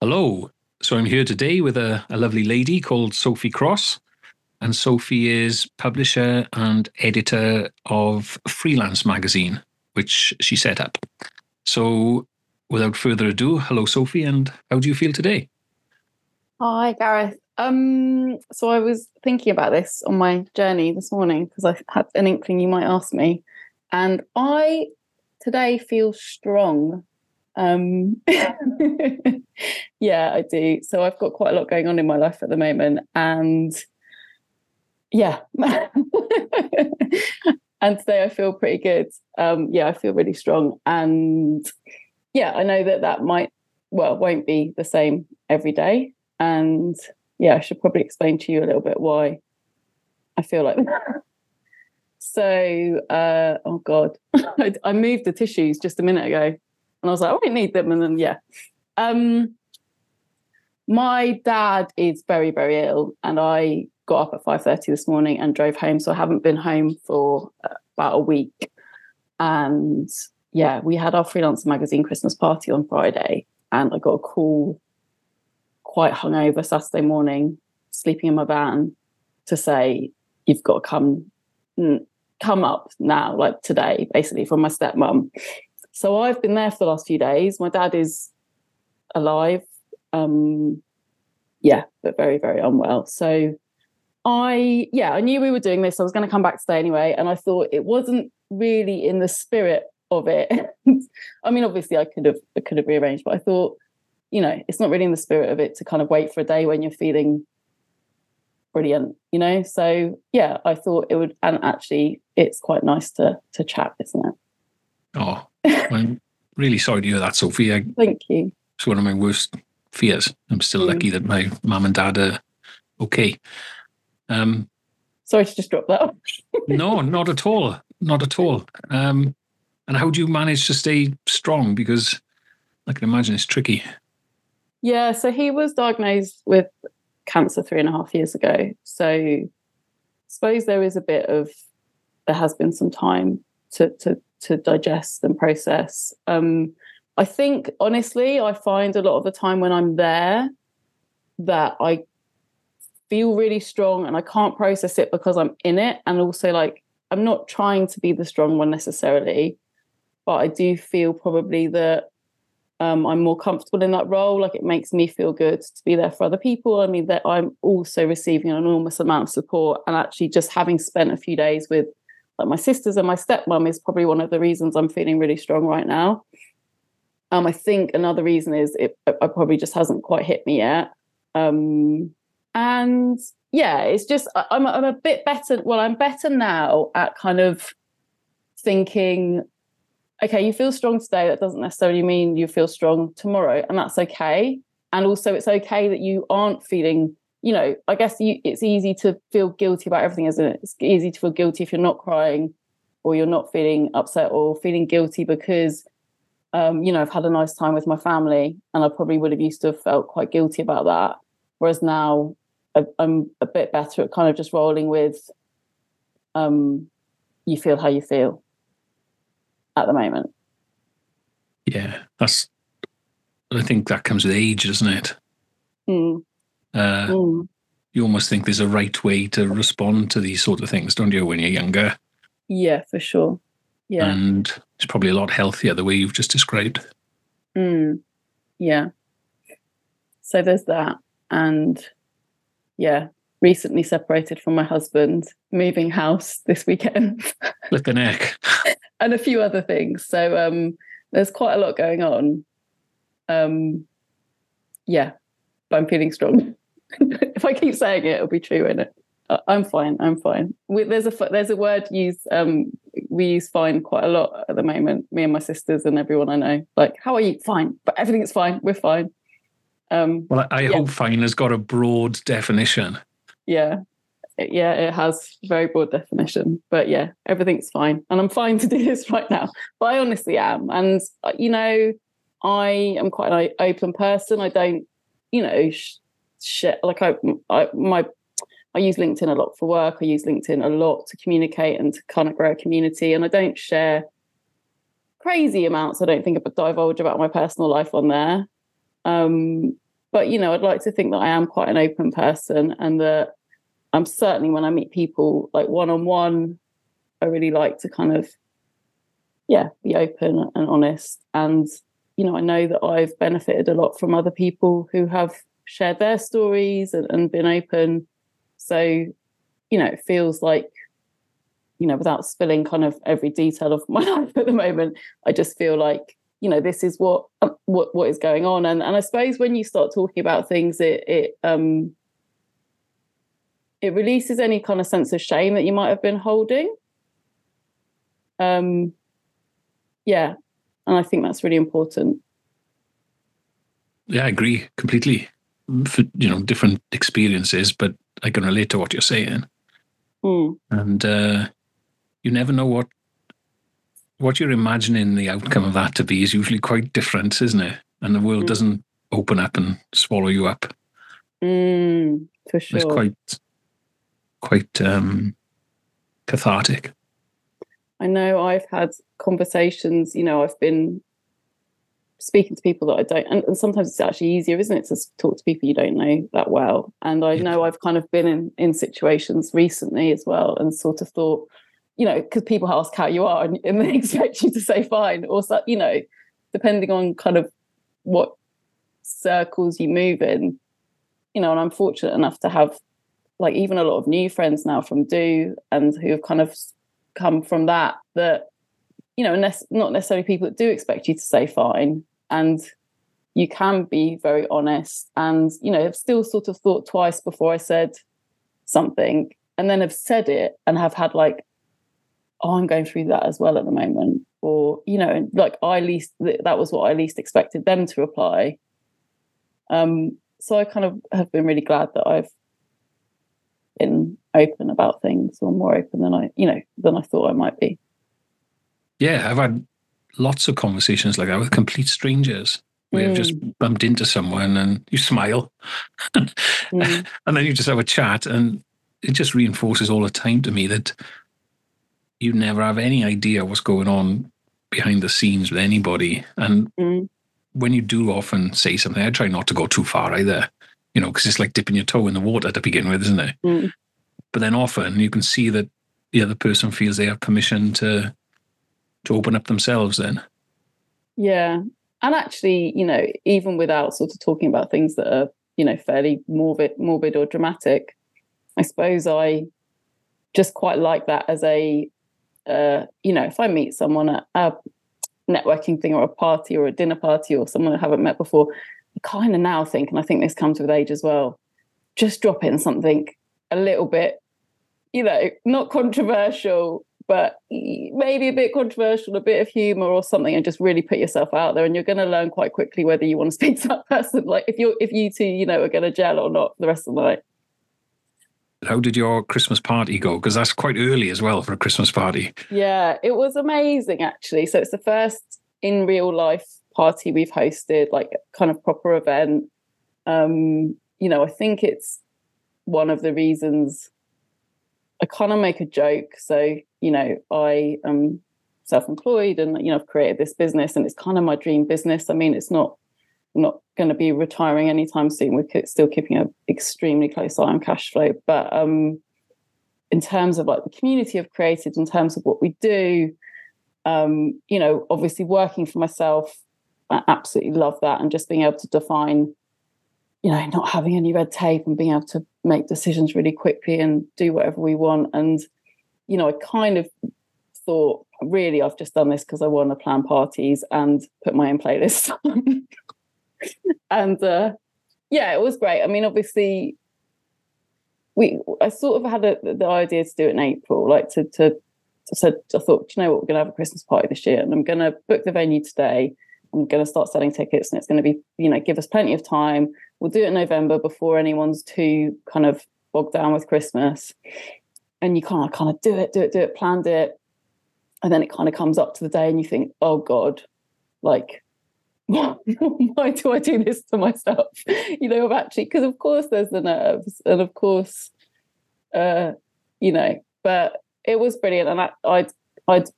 Hello. So I'm here today with a, a lovely lady called Sophie Cross. And Sophie is publisher and editor of Freelancer Magazine, which she set up. So without further ado, hello, Sophie, and how do you feel today? Hi, Gareth. Um, so I was thinking about this on my journey this morning because I had an inkling you might ask me. And I today feel strong. Um, yeah, I do. So I've got quite a lot going on in my life at the moment. And yeah. and today I feel pretty good. Um, yeah, I feel really strong. And yeah, I know that that might, well, won't be the same every day. And yeah, I should probably explain to you a little bit why I feel like that. So, uh, oh God, I, I, moved the tissues just a minute ago and I was like, oh, I don't need them. And then, yeah. Um, my dad is very, very ill and I got up at 5.30 this morning and drove home. So I haven't been home for about a week. And yeah, we had our freelancer magazine Christmas party on Friday and I got a call quite hungover Saturday morning, sleeping in my van to say, you've got to come come up now, like today, basically from my stepmom. So I've been there for the last few days. My dad is alive. Um, yeah, but very, very unwell. So I, yeah, I knew we were doing this. I was going to come back today anyway. And I thought it wasn't really in the spirit of it. I mean, obviously I could have, I could have rearranged, but I thought, you know, it's not really in the spirit of it to kind of wait for a day when you're feeling brilliant, you know? So yeah, I thought it would, and actually it's quite nice to, to chat, isn't it? Oh, I'm really sorry to hear that, Sophie. I, Thank you. It's one of my worst fears. I'm still mm. lucky that my mum and dad are okay. Um, sorry to just drop that. no, not at all. Not at all. Um, and how do you manage to stay strong? Because I can imagine it's tricky. Yeah, so he was diagnosed with cancer three and a half years ago. So I suppose there is a bit of there has been some time to to to digest and process. Um, I think honestly, I find a lot of the time when I'm there that I feel really strong and I can't process it because I'm in it. And also like I'm not trying to be the strong one necessarily, but I do feel probably that um, I'm more comfortable in that role. Like it makes me feel good to be there for other people. I mean, that I'm also receiving an enormous amount of support, and actually just having spent a few days with like my sisters and my stepmom is probably one of the reasons I'm feeling really strong right now. Um, I think another reason is it, it probably just hasn't quite hit me yet. Um, and yeah, it's just I'm I'm a bit better. Well, I'm better now at kind of thinking okay, you feel strong today. That doesn't necessarily mean you feel strong tomorrow, and that's okay. And also, it's okay that you aren't feeling. You know, I guess you, it's easy to feel guilty about everything, isn't it? It's easy to feel guilty if you're not crying, or you're not feeling upset, or feeling guilty because, um, you know, I've had a nice time with my family, and I probably would have used to have felt quite guilty about that. Whereas now, I, I'm a bit better at kind of just rolling with, um, you feel how you feel at the moment. Yeah, that's. I think that comes with age, doesn't it? Mm. Uh, mm. You almost think there's a right way to respond to these sort of things, don't you, when you're younger? Yeah, for sure. Yeah, and it's probably a lot healthier the way you've just described. Mm. Yeah. So there's that, and yeah, recently separated from my husband, moving house this weekend. Flip the neck. and a few other things. So um, there's quite a lot going on. Um, yeah, but I'm feeling strong. if I keep saying it, it'll be true, in it? I'm fine. I'm fine. We, there's a there's a word used. Um, we use fine quite a lot at the moment. Me and my sisters and everyone I know. Like, how are you? Fine, but everything's fine. We're fine. Um, well, I, I yeah. hope fine has got a broad definition. Yeah, yeah, it has very broad definition. But yeah, everything's fine, and I'm fine to do this right now. But I honestly am, and uh, you know, I am quite an open person. I don't, you know. Like I, I, my, I use LinkedIn a lot for work. I use LinkedIn a lot to communicate and to kind of grow a community. And I don't share crazy amounts. I don't think about divulge about my personal life on there. Um, but you know, I'd like to think that I am quite an open person and that I'm certainly when I meet people like one on one, I really like to kind of yeah, be open and honest. And, you know, I know that I've benefited a lot from other people who have shared their stories and, and been open. So, you know, it feels like, you know, without spilling kind of every detail of my life at the moment, I just feel like, you know, this is what um, what what is going on. And and I suppose when you start talking about things, it it um it releases any kind of sense of shame that you might have been holding. Um yeah and i think that's really important. Yeah i agree completely. For you know different experiences but i can relate to what you're saying. Mm. and uh you never know what what you're imagining the outcome of that to be is usually quite different isn't it? And the world mm. doesn't open up and swallow you up. Mm, for sure. it's quite quite um cathartic I know I've had conversations, you know, I've been speaking to people that I don't, and, and, sometimes it's actually easier, isn't it, to talk to people you don't know that well. And I know I've kind of been in in situations recently as well, and sort of thought, you know, because people ask how you are, and, and they expect you to say fine, or so, you know, depending on kind of what circles you move in, you know. And I'm fortunate enough to have like even a lot of new friends now from Do, and who have kind of come from that that you know not necessarily people that do expect you to say fine. And you can be very honest and you know have still sort of thought twice before i said something and then have said it and have had like oh i'm going through that as well at the moment. Or you know like i least that was what i least expected them to reply. Um so i kind of have been really glad that i've been open about things or more open than I, you know, than I thought I might be. Yeah, I've had lots of conversations like that with complete strangers. We have mm. just bumped into someone and you smile, mm. and then you just have a chat, and it just reinforces all the time to me that you never have any idea what's going on behind the scenes with anybody. And mm. when you do often say something, I try not to go too far either, you know, because it's like dipping your toe in the water to begin with, isn't it? But then often you can see that the other person feels they have permission to to open up themselves then. Yeah. And actually, you know, even without sort of talking about things that are, you know, fairly morbid morbid or dramatic, I suppose I just quite like that as a uh, you know, if I meet someone at a networking thing or a party or a dinner party or someone I haven't met before, I kind of now think, and I think this comes with age as well, just drop in something a little bit, you know, not controversial, but maybe a bit controversial, a bit of humor or something, and just really put yourself out there. And you're going to learn quite quickly whether you want to speak to that person. Like if you're, if you two, you know, are going to gel or not the rest of the night. How did your Christmas party go? Because that's quite early as well for a Christmas party. Yeah, it was amazing actually. So it's the first in real life party we've hosted, like kind of proper event. Um, you know, I think it's one of the reasons I kind of make a joke. So, you know, I am self-employed and you know I've created this business and it's kind of my dream business. I mean, it's not not going to be retiring anytime soon. We're still keeping an extremely close eye on cash flow, but um, in terms of like the community I've created, in terms of what we do, um, you know, obviously working for myself, I absolutely love that, and just being able to define you know, not having any red tape and being able to make decisions really quickly and do whatever we want. And, you know, I kind of thought, really, I've just done this because I want to plan parties and put my own playlist on. and uh, yeah, it was great. I mean, obviously, we I sort of had a, the idea to do it in April, like to to said I thought, you know what, we're gonna have a Christmas party this year, and I'm gonna book the venue today. I'm gonna start selling tickets, and it's gonna be, you know, give us plenty of time we'll do it in November before anyone's too kind of bogged down with Christmas. And you kind of kind of do it, do it, do it, planned it. And then it kind of comes up to the day and you think, oh God, like, why do I do this to myself? You know, I've actually, because of course there's the nerves and of course, uh, you know, but it was brilliant. And I, I'd, I'd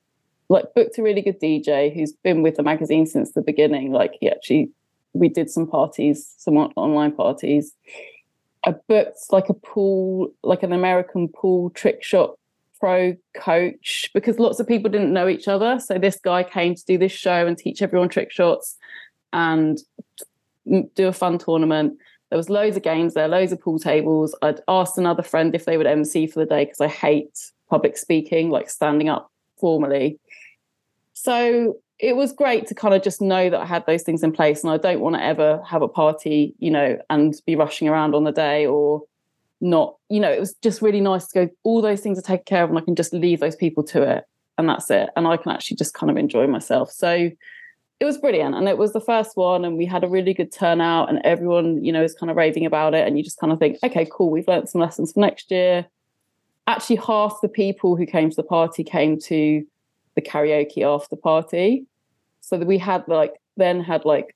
like booked a really good DJ who's been with the magazine since the beginning. Like he actually we did some parties, some online parties. I booked like a pool, like an American pool trick shot pro coach because lots of people didn't know each other. So this guy came to do this show and teach everyone trick shots and do a fun tournament. There was loads of games there, loads of pool tables. I'd asked another friend if they would MC for the day because I hate public speaking, like standing up formally. So it was great to kind of just know that I had those things in place and I don't want to ever have a party, you know, and be rushing around on the day or not, you know, it was just really nice to go, all those things are taken care of and I can just leave those people to it and that's it. And I can actually just kind of enjoy myself. So it was brilliant. And it was the first one and we had a really good turnout and everyone, you know, is kind of raving about it. And you just kind of think, okay, cool, we've learned some lessons for next year. Actually, half the people who came to the party came to the karaoke after party. So that we had like then had like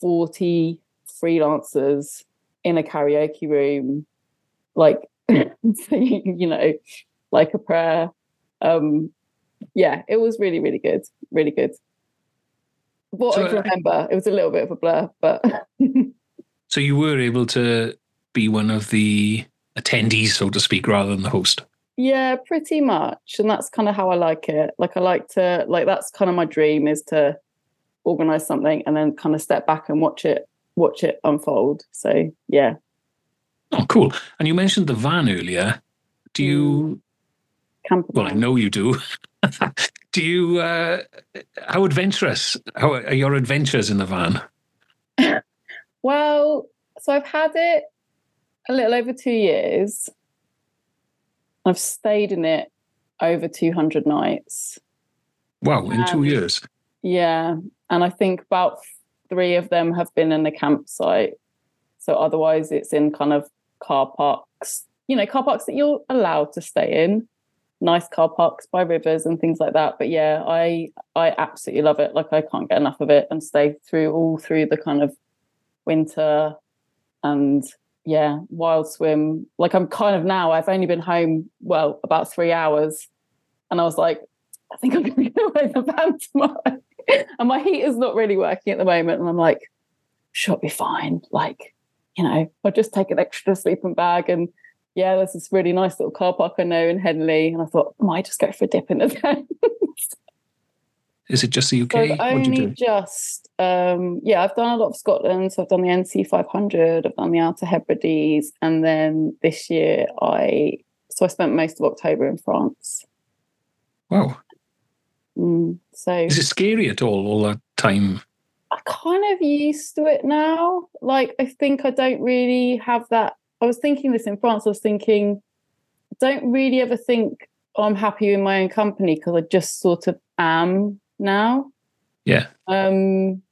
40 freelancers in a karaoke room, like you know, like a prayer. Um, yeah, it was really, really good. Really good. What so, I remember, it was a little bit of a blur, but so you were able to be one of the attendees, so to speak, rather than the host. Yeah, pretty much. And that's kind of how I like it. Like I like to like that's kind of my dream is to organize something and then kind of step back and watch it watch it unfold. So, yeah. Oh, cool. And you mentioned the van earlier. Do you mm. Camper Well, I know you do. do you uh how adventurous how are your adventures in the van? well, so I've had it a little over 2 years I've stayed in it over 200 nights. Wow, in two um, years. Yeah. And I think about three of them have been in the campsite. So otherwise, it's in kind of car parks, you know, car parks that you're allowed to stay in, nice car parks by rivers and things like that. But yeah, I I absolutely love it. Like I can't get enough of it and stay through all through the kind of winter and yeah, wild swim. Like I'm kind of now, I've only been home, well, about three hours. And I was like, I think I'm going to go away the van tomorrow. and my heat is not really working at the moment. And I'm like, should be fine. Like, you know, I'll just take an extra sleeping bag. And yeah, there's this really nice little car park I know in Henley. And I thought, might just go for a dip in the Thames. Is it just the UK? So only just, um, yeah, I've done a lot of Scotland. So I've done the NC 500, I've done the Outer Hebrides. And then this year I, so I spent most of October in France. Wow. Mm, so is it scary at all, all that time? I kind of used to it now. Like, I think I don't really have that. I was thinking this in France. I was thinking, don't really ever think oh, I'm happy in my own company because I just sort of am now. Yeah. Um,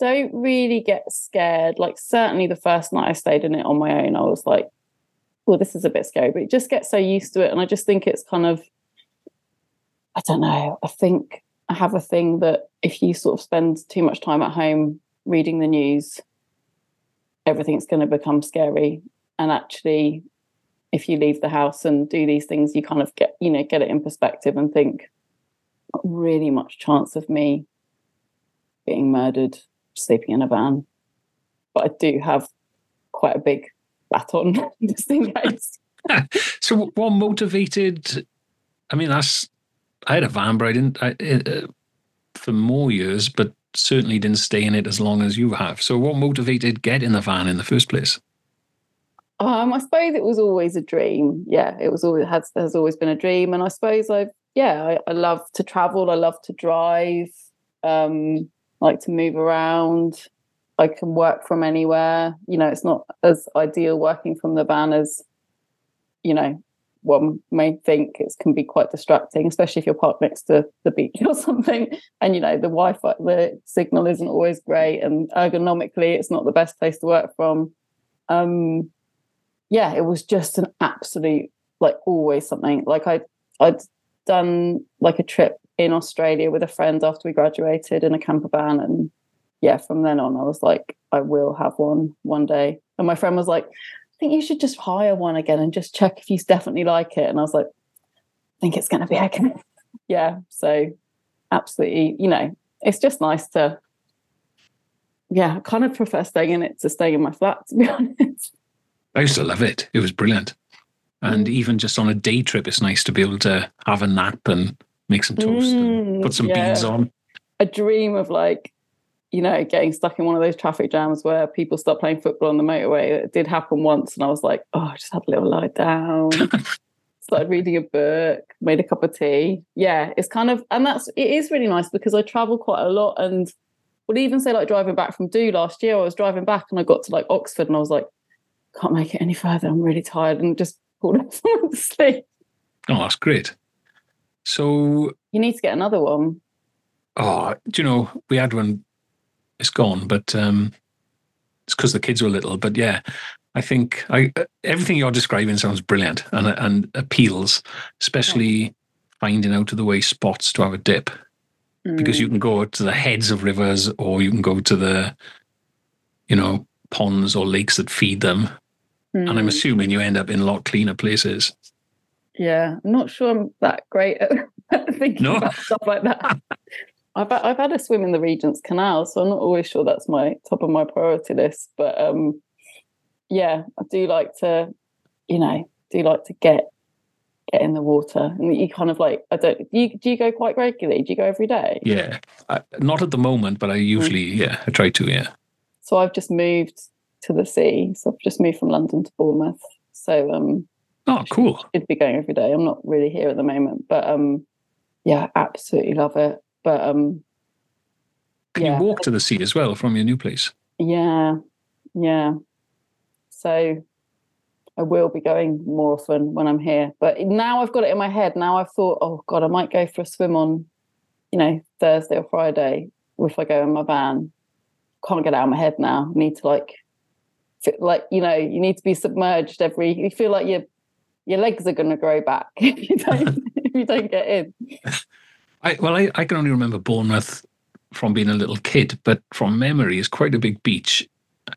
don't really get scared. Like certainly the first night I stayed in it on my own, I was like, well, this is a bit scary, but you just get so used to it. And I just think it's kind of, I don't know. I think I have a thing that if you sort of spend too much time at home reading the news, everything's going to become scary. And actually, if you leave the house and do these things, you kind of get, you know, get it in perspective and think, not really much chance of me being murdered sleeping in a van. But I do have quite a big baton just in case. so, what motivated? I mean, that's I had a van, but I didn't I, uh, for more years, but certainly didn't stay in it as long as you have. So, what motivated getting the van in the first place? Um, I suppose it was always a dream. Yeah, it was always has has always been a dream, and I suppose I've yeah, I, I love to travel. I love to drive. Um, like to move around. I can work from anywhere. You know, it's not as ideal working from the van as, you know, one may think it can be quite distracting, especially if you're parked next to the beach or something. And you know, the Wi-Fi, the signal isn't always great, and ergonomically, it's not the best place to work from. Um, yeah, it was just an absolute like always something. Like I, I'd done like a trip in Australia with a friend after we graduated in a camper van. And yeah, from then on, I was like, I will have one one day. And my friend was like, I think you should just hire one again and just check if you definitely like it. And I was like, I think it's going to be okay. yeah. So absolutely, you know, it's just nice to yeah, I kind of prefer staying in it to staying in my flat, to be honest. I used to love it. It was brilliant. And Mm. even just on a day trip, it's nice to be able to have a nap and make some toast and Mm, put some yeah. beans on. a dream of like, you know, getting stuck in one of those traffic jams where people start playing football on the motorway. It did happen once, and I was like, oh, I just had a little lie down. Started reading a book, made a cup of tea. Yeah, it's kind of, and that's it is really nice because I travel quite a lot, and would even say like driving back from Do last year. I was driving back and I got to like Oxford, and I was like, can't make it any further. I'm really tired, and just pulled off sleep. Oh, that's great. So, You need to get another one. oh, do you know, we had one, it's gone, but um, it's because the kids were little. But yeah, I think I everything you're describing sounds brilliant and and appeals, especially finding out of the way spots to have a dip. because Mm. you can go to the heads of rivers or you can go to the you know ponds or lakes that feed them and i'm Mm. assuming you end up in a lot cleaner places Yeah, I'm not sure I'm that great at thinking No? about stuff like that. I've I've had a swim in the Regent's Canal, so I'm not always sure that's my top of my priority list. But um, yeah, I do like to, you know, do like to get get in the water, and you kind of like I don't. Do you do you go quite regularly? Do you go every day? yeah I, not at the moment but i usually yeah i try to yeah So I've just moved to the sea. So I've just moved from London to Bournemouth. So um, oh cool should be going every day. I'm not really here at the moment, but um, yeah, absolutely love it. But um, can Yeah. you walk to the sea as well from your new place yeah, yeah. So I will be going more often when I'm here. But now I've got it in my head. Now I've thought, oh God, I might go for a swim on, you know, Thursday or Friday if I go in my van. Can't get out of my head now. I need to like, like you know, you need to be submerged every. You feel like your your legs are going to grow back if you don't if you don't get in. I, well I, I can only remember bournemouth from being a little kid but from memory it's quite a big beach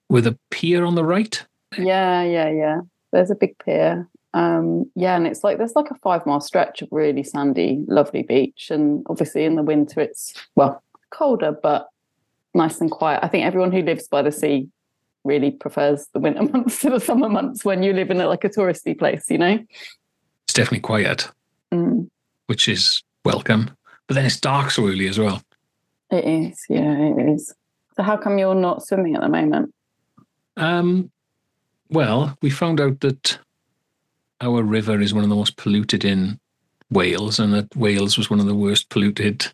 with a pier on the right Yeah, yeah, yeah. There's a big pier. Um, yeah, and it's like there's like a five mile stretch of really sandy, lovely beach. And obviously in the winter it's well colder, but nice and quiet. I think everyone who lives by the sea really prefers the winter months to the summer months when you live in a, like a touristy place, you know? it's definitely quiet Mm, which is welcome but then it's dark so early as well it is, yeah, it is. So how come you're not swimming at the moment? Um, well, we found out that our river is one of the most polluted in Wales, and that Wales was one of the worst polluted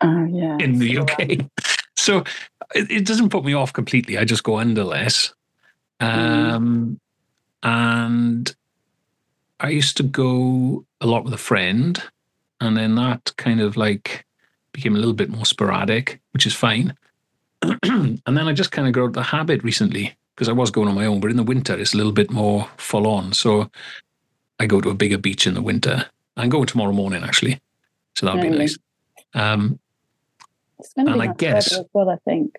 Oh yeah. in the UK. So it, it doesn't put me off completely. I just go under less. Um, And I used to go a lot with a friend, and then that kind of like became a little bit more sporadic, which is fine. and then I just kind of got out the habit recently because I was going on my own, but in the winter it's a little bit more full on. So I go to a bigger beach in the winter. I'm going tomorrow morning actually, so that'll be nice. Um, It's going to And be I guess- weather as well, I think.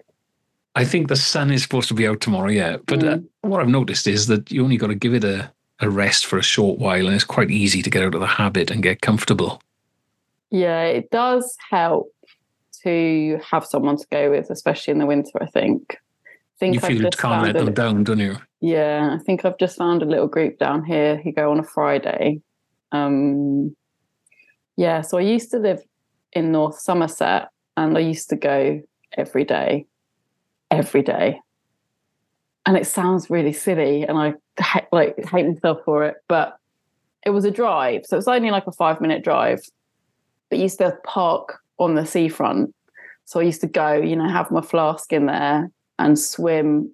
I think the sun is supposed to be out tomorrow, yeah. But uh, Mm. what I've noticed is that you only got to give it a, a rest for a short while, and it's quite easy to get out of the habit and get comfortable. Yeah, it does help to have someone to go with, especially in the winter. I think. I think You I've feel you can't let them li- down, don't you? Yeah, I think I've just found a little group down here who go on a Friday. Um, yeah, so I used to live in North Somerset, and I used to go every day, every day. And it sounds really silly, and I like hate myself for it, but it was a drive, so it was only like a five minute drive. But you used to park on the seafront, so I used to go, you know, have my flask in there and swim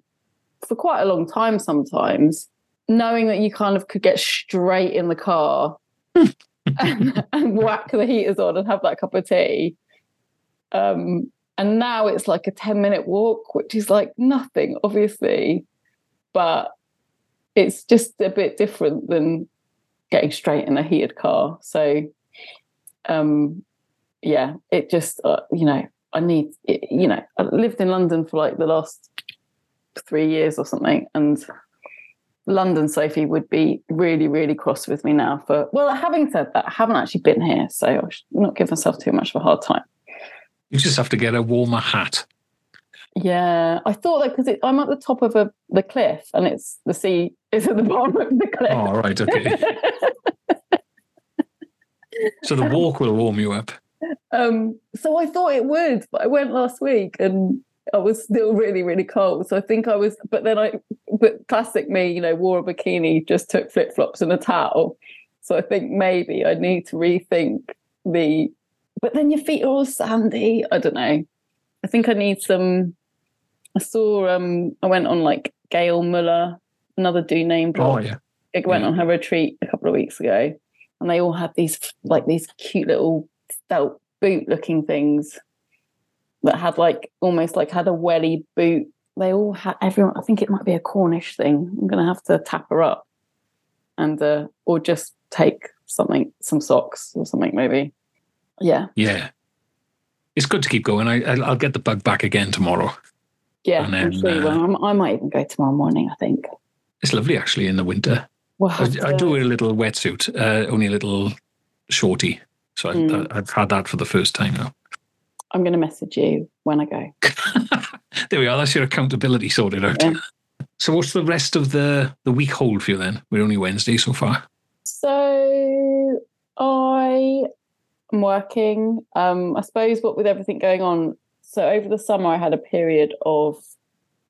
for quite a long time sometimes, knowing that you kind of could get straight in the car and, and whack the heaters on and have that cup of tea. Um, and now it's like a 10 minute walk, which is like nothing, obviously, but it's just a bit different than getting straight in a heated car. So, um, yeah, it just, uh, you know, I need, it, you know, I lived in London for like the last three years or something. And London Sophie would be really, really cross with me now for, well, having said that, I haven't actually been here. So I should not give myself too much of a hard time. You just have to get a warmer hat. Yeah, I thought that because I'm at the top of a, the cliff and it's the sea is at the bottom of the cliff. Oh, right, okay. so the walk will warm you up. um, so I thought it would, but I went last week and I was still really, really cold. So I think I was, but then I, but classic me, you know, wore a bikini, just took flip flops and a towel. So I think maybe I need to rethink the, but then your feet are all sandy. I don't know. I think I need some. I saw, um, I went on like Gail Muller, another do name blog. Oh, yeah. I went Yeah. on her retreat a couple of weeks ago, and they all had these like these cute little felt boot looking things that had like almost like had a welly boot. They all had everyone. I think it might be a Cornish thing. I'm gonna have to tap her up, and uh, or just take something, some socks or something maybe. Yeah, Yeah. It's good to keep going. I, I'll get the bug back again tomorrow. yeah. And I'm then, sure you uh, will. I'm- I might even go tomorrow morning. I think. It's lovely actually in the winter. We'll I, have I do a little wetsuit, uh, only a little shorty. So I, Mm. I, I've had that for the first time now. I'm going to message you when I go. there we are. That's your accountability sorted out. Yeah. So what's the rest of the the week hold for you then? We're only Wednesday so far. So am working. Um, I suppose what with everything going on. So over the summer, I had a period of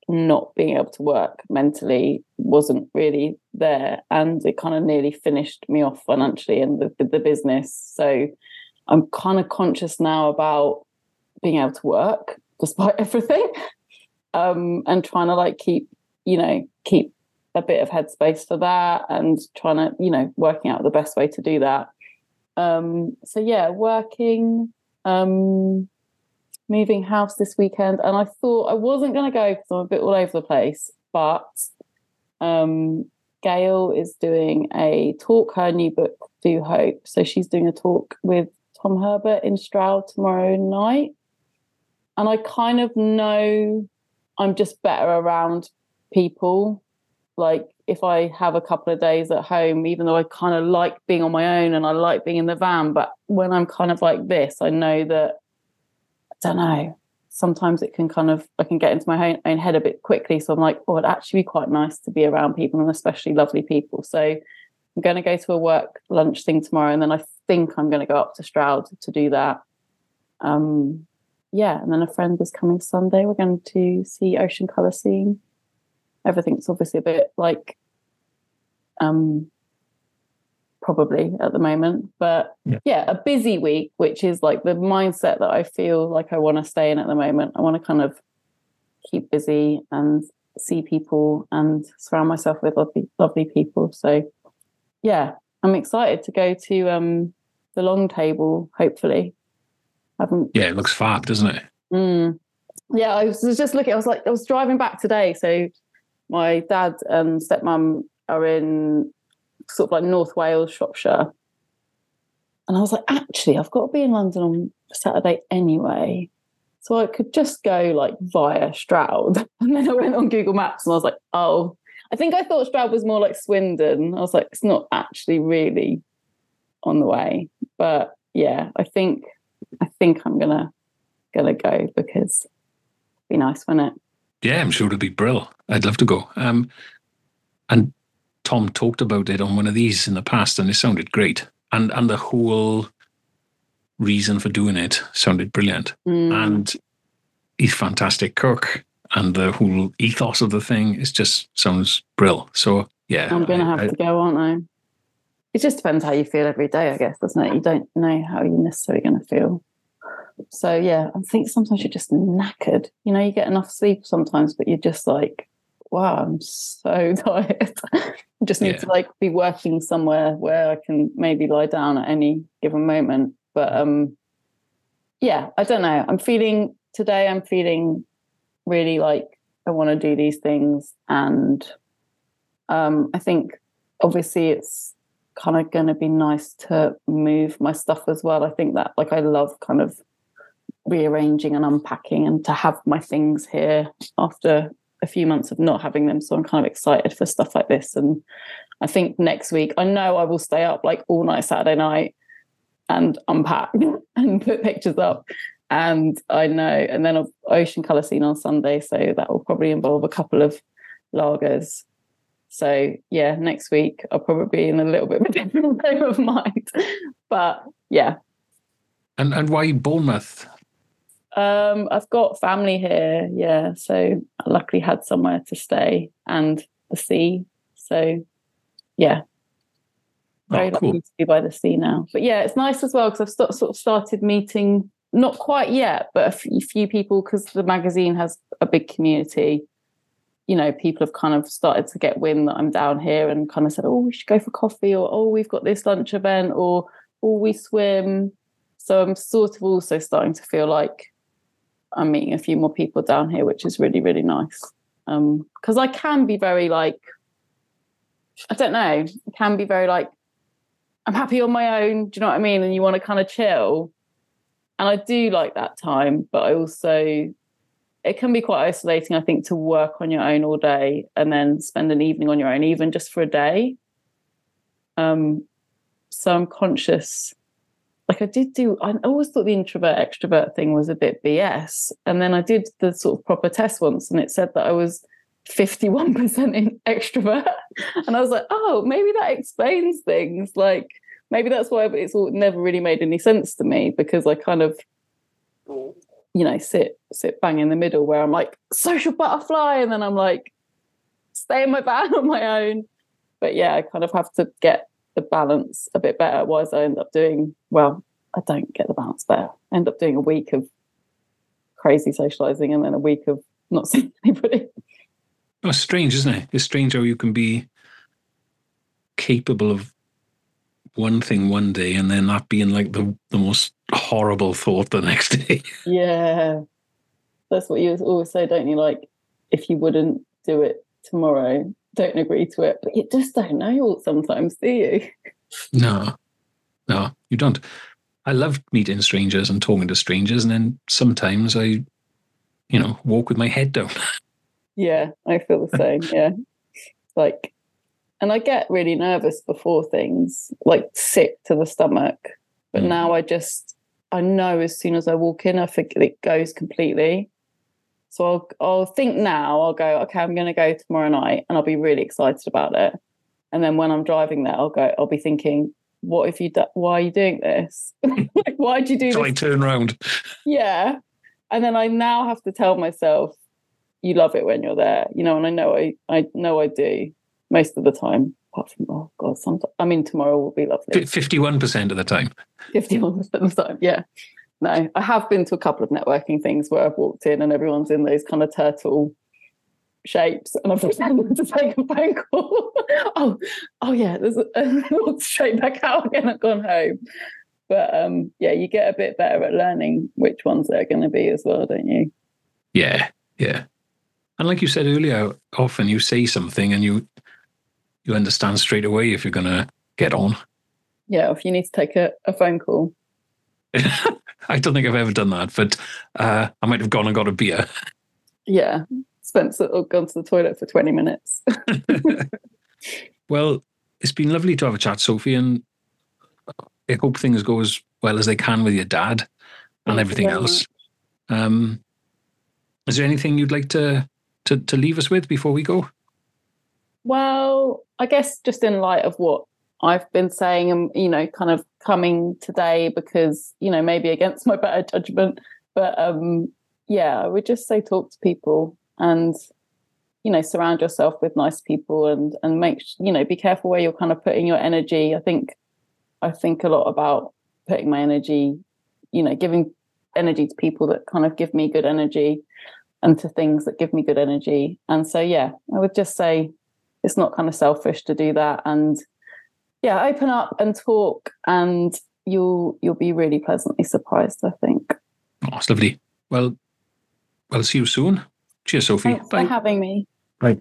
not being able to work mentally, wasn't really there, and it kind of nearly finished me off financially and the, the business. So I'm kind of conscious now about being able to work despite everything, um, and trying to like keep, you know, keep a bit of headspace for that and trying to you know working out the best way to do that um so yeah working um moving house this weekend. And i thought i wasn't going to go because i'm a bit all over the place but um gail is doing a talk her new book do hope. So she's doing a talk with tom herbert in stroud tomorrow night. And i kind of know i'm just better around people. Like if I have a couple of days at home, even though I kind of like being on my own and I like being in the van, but when I'm kind of like this, I know that I don't know. Sometimes it can kind of I can get into my own, own head a bit quickly. So I'm like, oh, it'd actually be quite nice to be around people and especially lovely people. So I'm going to go to a work lunch thing tomorrow, and then I think I'm going to go up to Stroud to do that. Um, yeah, and then a friend is coming Sunday. We're going to see Ocean Colour Scene everything's obviously a bit like um probably at the moment but Yeah. yeah. a busy week which is like the mindset that i feel like i want to stay in at the moment i want to kind of keep busy and see people and surround myself with lovely lovely people so yeah i'm excited to go to um the long table hopefully I haven't Yeah, it looks fab, doesn't it? Mm. Yeah, I was just looking. I was like, I was driving back today. So my dad and stepmom are in sort of like North Wales, Shropshire. And I was like, actually, I've got to be in London on Saturday anyway. So I could just go like via Stroud. And then I went on Google Maps and I was like, oh, I think I thought Stroud was more like Swindon. I was like, it's not actually really on the way. But yeah, I think I think I'm gonna gonna go because it'd be nice, wouldn't it? Yeah, I'm sure it'd be brill. I'd love to go. Um, and Tom talked about it on one of these in the past, and it sounded great. And and the whole reason for doing it sounded brilliant. Mm. And he's fantastic cook, and the whole ethos of the thing is just sounds brill. So yeah, I'm gonna I- have I- to go, aren't I? It just depends how you feel every day, I guess, doesn't it? You don't know how you're necessarily gonna feel. So yeah, I think sometimes you're just knackered. You know, you get enough sleep sometimes, but you're just like, wow, I'm so tired. I just need Yeah. to like be working somewhere where I can maybe lie down at any given moment. But um yeah, I don't know. I'm feeling today I'm feeling really like I want to do these things and um I think obviously it's kind of going to be nice to move my stuff as well. I think that like I love kind of rearranging and unpacking and to have my things here after a few months of not having them. So I'm kind of excited for stuff like this. And I think next week, I know I will stay up like all night Saturday night and unpack and put pictures up. and I know, and then an ocean colour scene on Sunday, so that will probably involve a couple of lagers. So yeah, next week I'll probably be in a little bit of a different frame of mind, but yeah. And and why Bournemouth? Um, I've got family here, yeah. So I luckily had somewhere to stay and the sea. So yeah, very oh, cool. lucky to be by the sea now. But yeah, it's nice as well because I've st- sort of started meeting not quite yet, but a few, few people because the magazine has a big community. You know, people have kind of started to get wind that I'm down here and kind of said, "Oh, we should go for coffee," or "Oh, we've got this lunch event," or "Oh, we swim." So I'm sort of also starting to feel like I'm meeting a few more people down here, which is really, really nice. Because um, I can be very like, I don't know, I can be very like, I'm happy on my own. Do you know what I mean? And you want to kind of chill and I do like that time, but I also it can be quite isolating, I think, to work on your own all day and then spend an evening on your own, even just for a day. Um, so I'm conscious. Like I did do, I always thought the introvert extrovert thing was a bit BS. And then I did the sort of proper test once and it said that I was 51% in extrovert. And I was like, oh, maybe that explains things. Like maybe that's why it's all never really made any sense to me because I kind of you know sit sit bang in the middle where I'm like social butterfly and then I'm like stay in my van on my own but yeah I kind of have to get the balance a bit better otherwise I end up doing well I don't get the balance better I end up doing a week of crazy socializing and then a week of not seeing anybody oh strange isn't it it's strange how you can be capable of one thing one day and then that being like the, the most horrible thought the next day. Yeah. That's what you always say, don't you? Like, if you wouldn't do it tomorrow, don't agree to it. But you just don't know sometimes, do you? No, no, you don't. I love meeting strangers and talking to strangers, and then sometimes I, you know, walk with my head down. Yeah, I feel the same. Yeah. Like and I get really nervous before things, like sick to the stomach. But mm. now I just, I know as soon as I walk in, I think it goes completely. So I'll, I'll think now, I'll go, okay, I'm going to go tomorrow night and I'll be really excited about it. And then when I'm driving there, I'll go, I'll be thinking, what if you, do- why are you doing this? like, why'd you do this? I turn around. Yeah. And then I now have to tell myself, you love it when you're there, you know, and I know I, I know I do most of the time. Apart from oh god, sometimes I mean tomorrow will be lovely. Fifty-one percent of the time. Fifty-one percent of the time, yeah. No, I have been to a couple of networking things where I've walked in and everyone's in those kind of turtle shapes, and I've pretended to take a phone call. oh, oh yeah, there's a, straight back out again and gone home. But um, yeah, you get a bit better at learning which ones they're going to be as well, don't you? Yeah, yeah. And like you said earlier, often you say something and you you understand straight away if you're going to get on. Yeah, if you need to take a, a phone call. I don't think I've ever done that, but uh, I might have gone and got a beer. Yeah, spent or gone to the toilet for 20 minutes. well, it's been lovely to have a chat, Sophie, and I hope things go as well as they can with your dad and Thank everything else. Um, is there anything you'd like to, to to leave us with before we go? Well, I guess just in light of what I've been saying and, you know, kind of coming today because, you know, maybe against my better judgment. But um, yeah, I would just say talk to people and, you know, surround yourself with nice people and and make you know, be careful where you're kind of putting your energy. I think I think a lot about putting my energy, you know, giving energy to people that kind of give me good energy and to things that give me good energy. And so yeah, I would just say it's not kind of selfish to do that and yeah open up and talk and you'll you'll be really pleasantly surprised i think. Oh it's lovely. Well i'll see you soon. Cheers sophie. Thanks Bye. for having me. Bye.